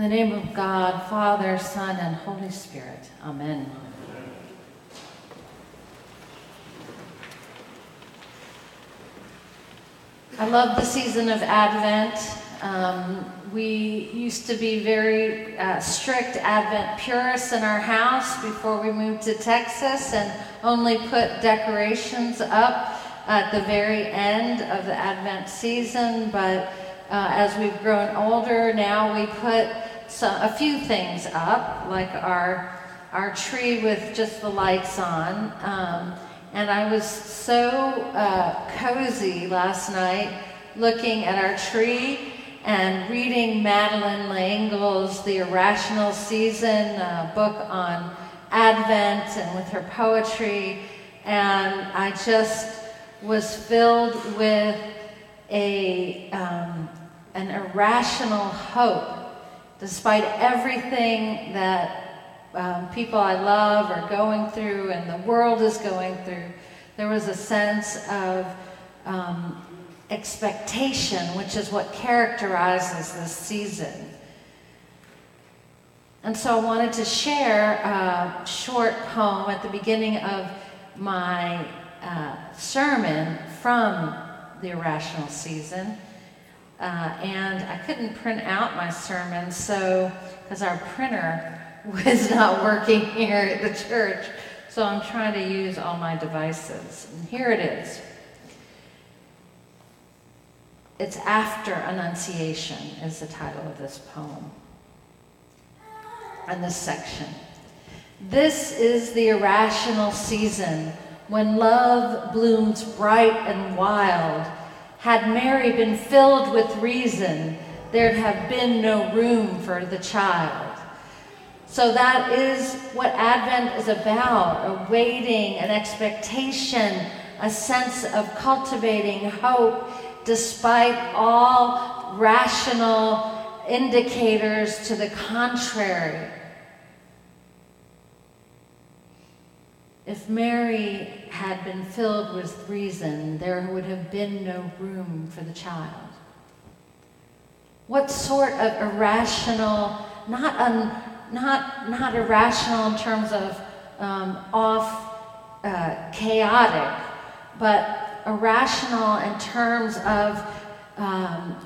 In the name of God, Father, Son, and Holy Spirit. Amen. I love the season of Advent. Um, we used to be very uh, strict Advent purists in our house before we moved to Texas and only put decorations up at the very end of the Advent season. But uh, as we've grown older, now we put some, a few things up, like our, our tree with just the lights on. Um, and I was so uh, cozy last night looking at our tree and reading Madeleine L'Engle's The Irrational Season uh, book on Advent and with her poetry. And I just was filled with a, um, an irrational hope despite everything that um, people I love are going through and the world is going through. There was a sense of um, expectation, which is what characterizes this season. And so I wanted to share a short poem at the beginning of my uh, sermon from the irrational season. Uh, and I couldn't print out my sermon, so because our printer was not working here at the church, so I'm trying to use all my devices. And here it is. It's After Annunciation, is the title of this poem and this section. This is the irrational season when love blooms bright and wild. Had Mary been filled with reason, there'd have been no room for the child. So that is what Advent is about a waiting, an expectation, a sense of cultivating hope despite all rational indicators to the contrary. If Mary had been filled with reason, there would have been no room for the child. What sort of irrational, not, un, not, not irrational in terms of um, off uh, chaotic, but irrational in terms of um,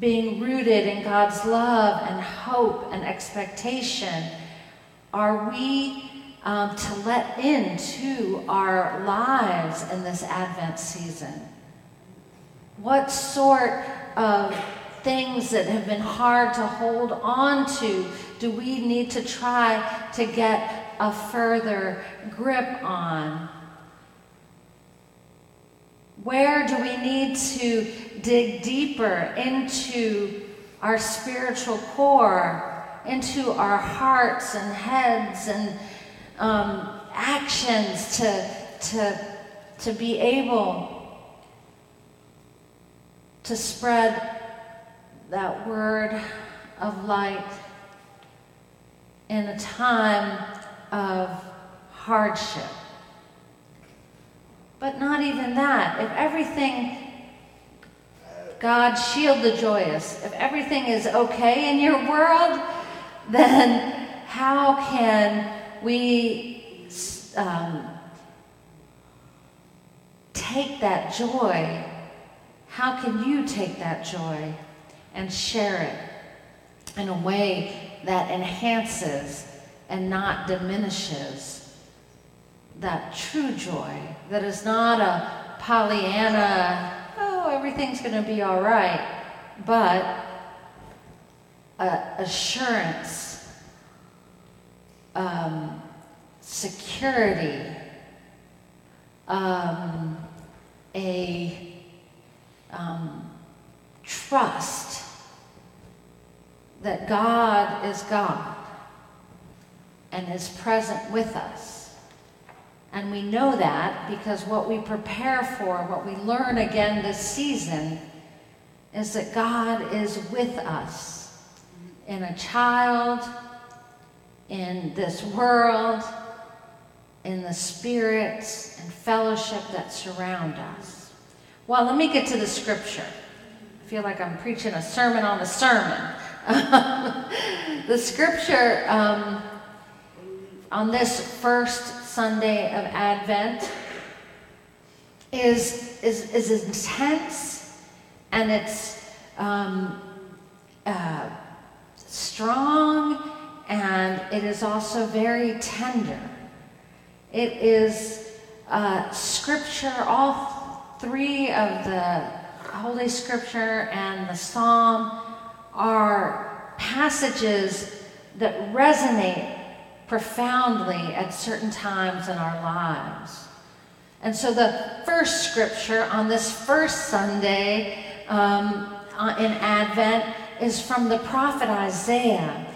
being rooted in God's love and hope and expectation, are we um, to let into our lives in this Advent season? What sort of things that have been hard to hold on to do we need to try to get a further grip on? Where do we need to dig deeper into our spiritual core, into our hearts and heads and um, actions to, to, to be able to spread that word of light in a time of hardship? But not even that. If everything, God shield the joyous, if everything is okay in your world, then how can we um, take that joy? How can you take that joy and share it in a way that enhances and not diminishes that true joy that is not a Pollyanna, oh, everything's going to be all right, but a assurance, um, security, um, a um, trust that God is God and is present with us. And we know that because what we prepare for, what we learn again this season, is that God is with us in a child, in this world, in the spirits and fellowship that surround us. Well, let me get to the scripture. I feel like I'm preaching a sermon on a sermon. the scripture um, on this first Sunday of Advent is, is, is intense and it's um, uh, strong and it is also very tender. It is uh, scripture, all three of the Holy Scripture and the Psalm are passages that resonate profoundly at certain times in our lives. And so the first scripture on this first Sunday um, in Advent is from the prophet Isaiah.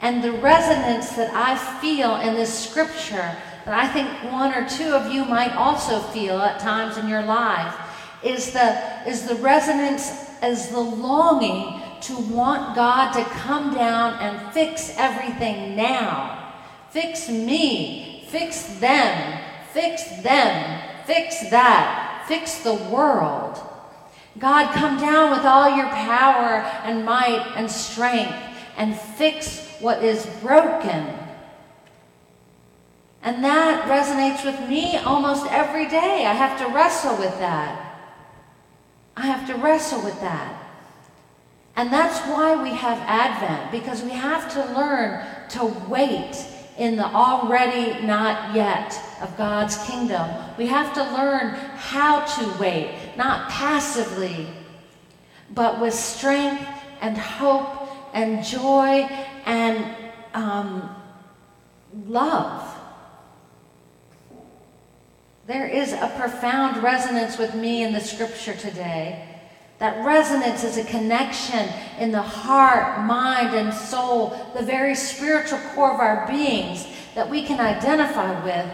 And the resonance that I feel in this scripture, that I think one or two of you might also feel at times in your life, is the, is the resonance is the longing to want God to come down and fix everything now. Fix me, fix them, fix them, fix that, fix the world. God, come down with all your power and might and strength and fix what is broken. And that resonates with me almost every day. I have to wrestle with that. I have to wrestle with that. And that's why we have Advent, because we have to learn to wait in the already not yet of God's kingdom. We have to learn how to wait, not passively, but with strength and hope and joy and um, love. There is a profound resonance with me in the scripture today. That resonance is a connection in the heart, mind, and soul, the very spiritual core of our beings that we can identify with.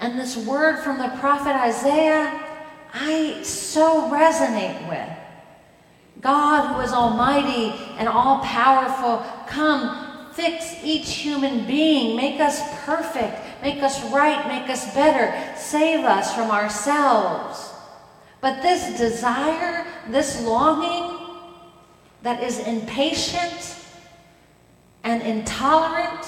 And this word from the prophet Isaiah, I so resonate with. God, who is almighty and all powerful, come fix each human being, make us perfect, make us right, make us better, save us from ourselves. But this desire, this longing that is impatient and intolerant,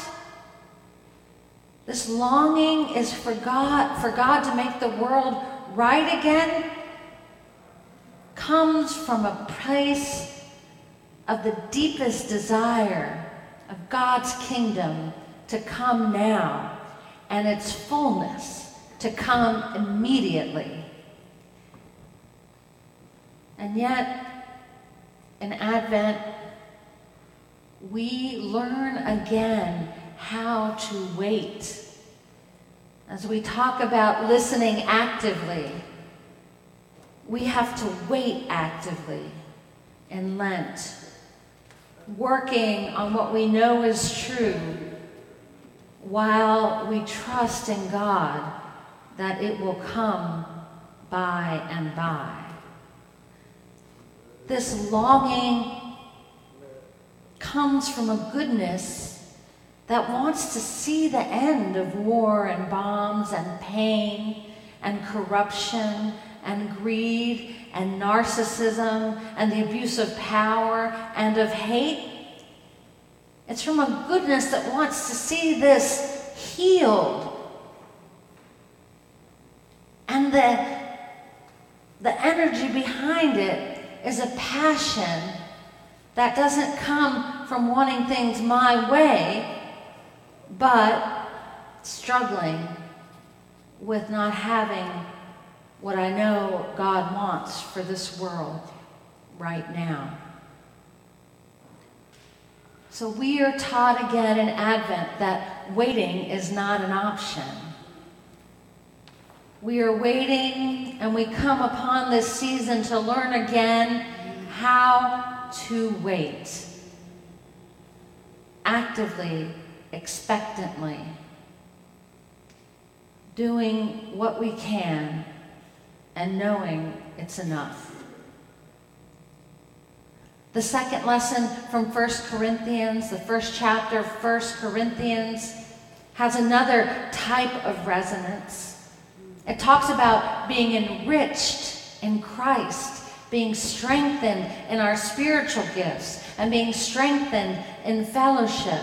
this longing is for God, for God to make the world right again, comes from a place of the deepest desire of God's kingdom to come now and its fullness to come immediately. And yet, in Advent, we learn again how to wait. As we talk about listening actively, we have to wait actively in Lent, working on what we know is true while we trust in God that it will come by and by this longing comes from a goodness that wants to see the end of war and bombs and pain and corruption and greed and narcissism and the abuse of power and of hate. It's from a goodness that wants to see this healed. And the, the energy behind it is a passion that doesn't come from wanting things my way, but struggling with not having what I know God wants for this world right now. So we are taught again in Advent that waiting is not an option. We are waiting and we come upon this season to learn again how to wait. Actively, expectantly, doing what we can and knowing it's enough. The second lesson from 1 Corinthians, the first chapter of 1 Corinthians, has another type of resonance. It talks about being enriched in Christ, being strengthened in our spiritual gifts, and being strengthened in fellowship.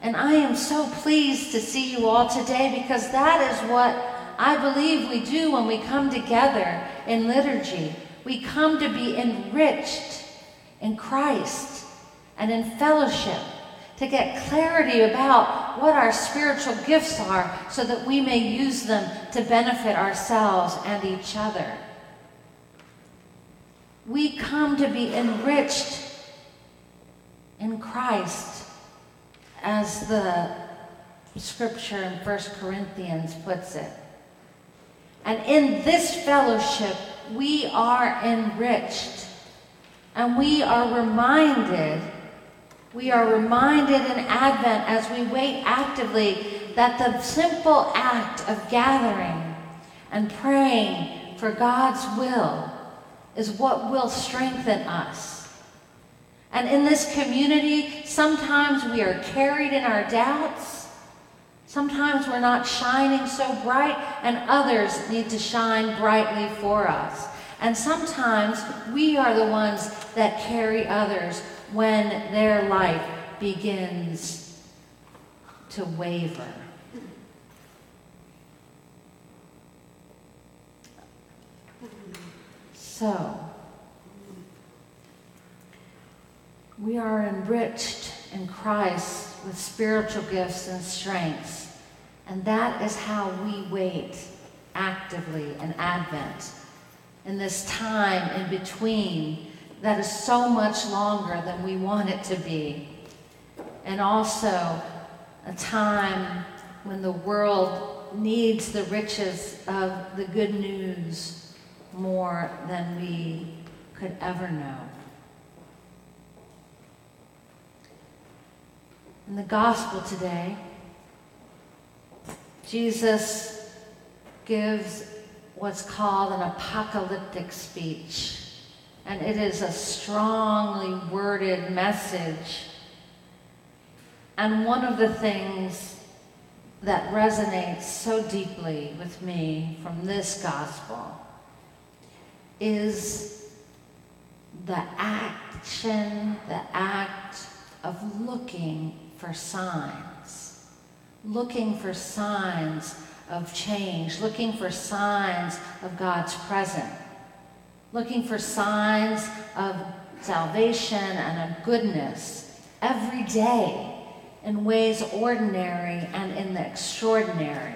And I am so pleased to see you all today because that is what I believe we do when we come together in liturgy. We come to be enriched in Christ and in fellowship, to get clarity about what our spiritual gifts are so that we may use them to benefit ourselves and each other. We come to be enriched in Christ, as the scripture in 1 Corinthians puts it. And in this fellowship, we are enriched. And we are reminded, we are reminded in Advent as we wait actively that the simple act of gathering and praying for God's will is what will strengthen us. And in this community, sometimes we are carried in our doubts. Sometimes we're not shining so bright, and others need to shine brightly for us. And sometimes we are the ones that carry others when their life begins to waver. So, we are enriched in Christ with spiritual gifts and strengths, and that is how we wait actively in Advent, in this time in between that is so much longer than we want it to be, and also a time when the world needs the riches of the good news more than we could ever know. In the gospel today, Jesus gives what's called an apocalyptic speech. And it is a strongly worded message. And one of the things that resonates so deeply with me from this gospel is the action, the act of looking for signs. Looking for signs of change, looking for signs of God's presence, looking for signs of salvation and of goodness every day in ways ordinary and in the extraordinary.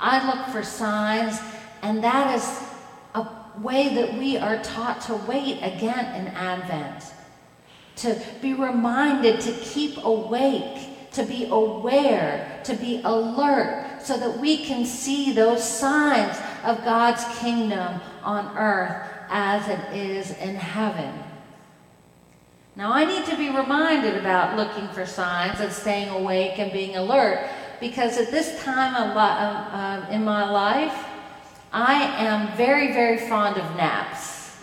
I look for signs, and that is a way that we are taught to wait again in Advent. To be reminded to keep awake, to be aware, to be alert, so that we can see those signs of God's kingdom on earth as it is in heaven. Now, I need to be reminded about looking for signs and staying awake and being alert because at this time in my life, I am very, very fond of naps.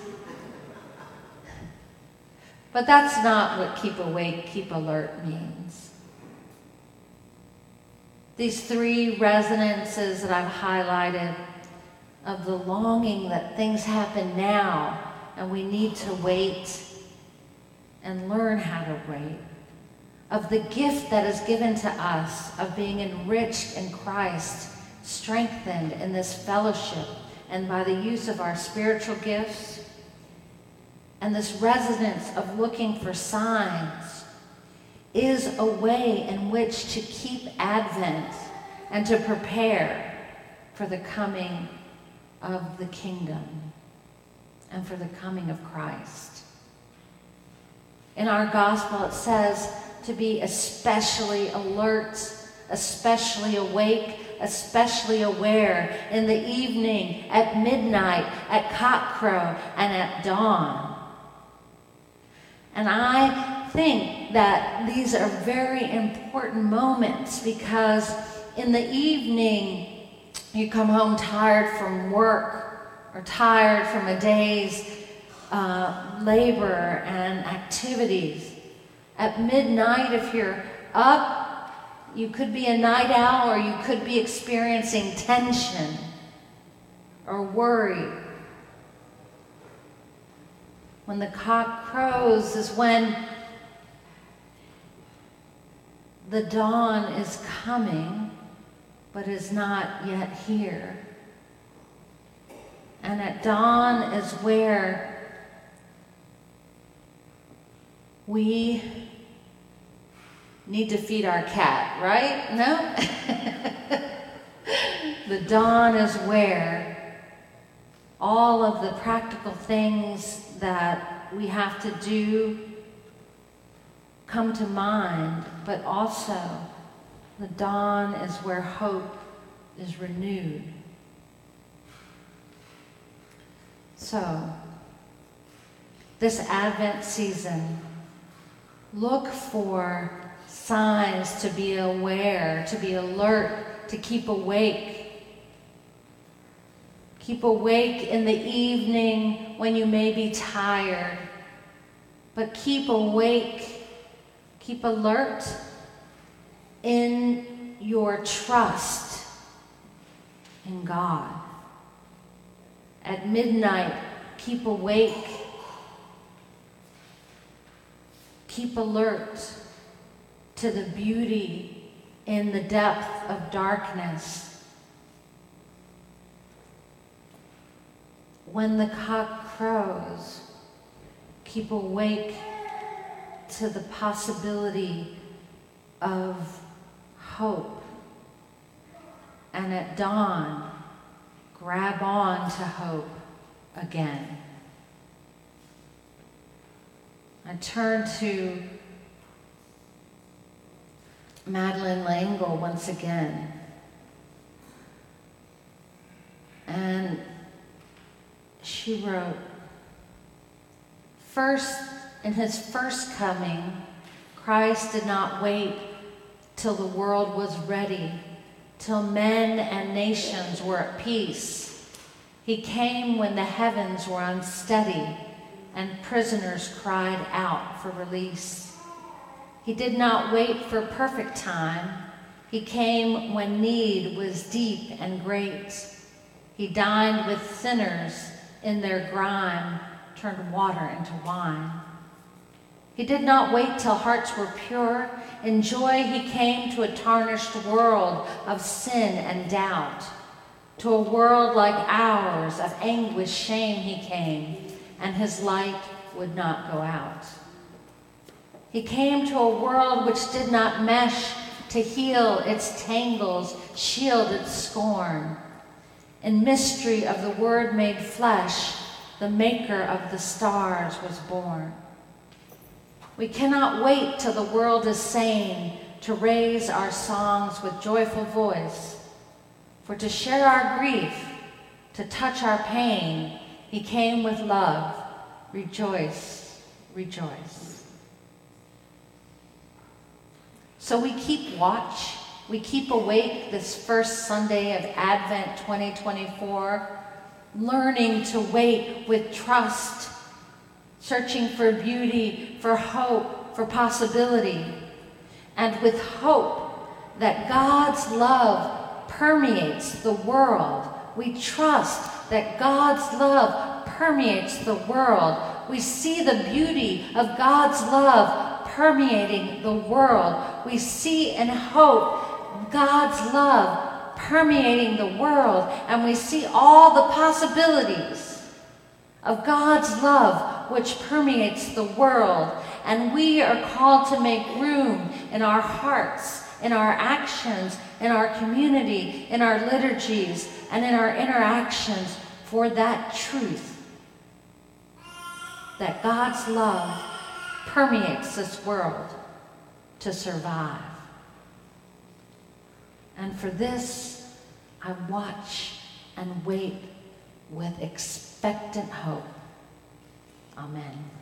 But that's not what keep awake, keep alert means. These three resonances that I've highlighted of the longing that things happen now and we need to wait and learn how to wait, of the gift that is given to us of being enriched in Christ strengthened in this fellowship and by the use of our spiritual gifts and this resonance of looking for signs is a way in which to keep Advent and to prepare for the coming of the kingdom and for the coming of Christ. In our gospel, it says to be especially alert, especially awake, especially aware in the evening, at midnight, at cockcrow, and at dawn. And I think that these are very important moments because in the evening, you come home tired from work or tired from a day's uh, labor and activities. At midnight, if you're up you could be a night owl or you could be experiencing tension or worry. When the cock crows is when the dawn is coming, but is not yet here. And at dawn is where we need to feed our cat, right? No? the dawn is where all of the practical things that we have to do come to mind, but also the dawn is where hope is renewed. So, this Advent season, look for signs to be aware, to be alert, to keep awake. Keep awake in the evening when you may be tired, but keep awake, keep alert in your trust in God. At midnight, keep awake, keep alert to the beauty in the depth of darkness. When the cock crows, keep awake to the possibility of hope. And at dawn, grab on to hope again. I turn to Madeleine L'Engle once again. And she wrote, First, in his first coming, Christ did not wait till the world was ready, till men and nations were at peace. He came when the heavens were unsteady and prisoners cried out for release. He did not wait for perfect time. He came when need was deep and great. He dined with sinners in their grime, turned water into wine. He did not wait till hearts were pure. In joy, he came to a tarnished world of sin and doubt. To a world like ours of anguish, shame, he came, and his light would not go out. He came to a world which did not mesh to heal its tangles, shield its scorn. In mystery of the Word made flesh, the Maker of the stars was born. We cannot wait till the world is sane to raise our songs with joyful voice. For to share our grief, to touch our pain, he came with love. Rejoice, rejoice. So we keep watch, we keep awake this first Sunday of Advent 2024, learning to wait with trust searching for beauty, for hope, for possibility, and with hope that God's love permeates the world. We trust that God's love permeates the world. We see the beauty of God's love permeating the world. We see and hope God's love permeating the world, and we see all the possibilities of God's love which permeates the world. And we are called to make room in our hearts, in our actions, in our community, in our liturgies, and in our interactions for that truth that God's love permeates this world to survive. And for this, I watch and wait with expectant hope. Amen.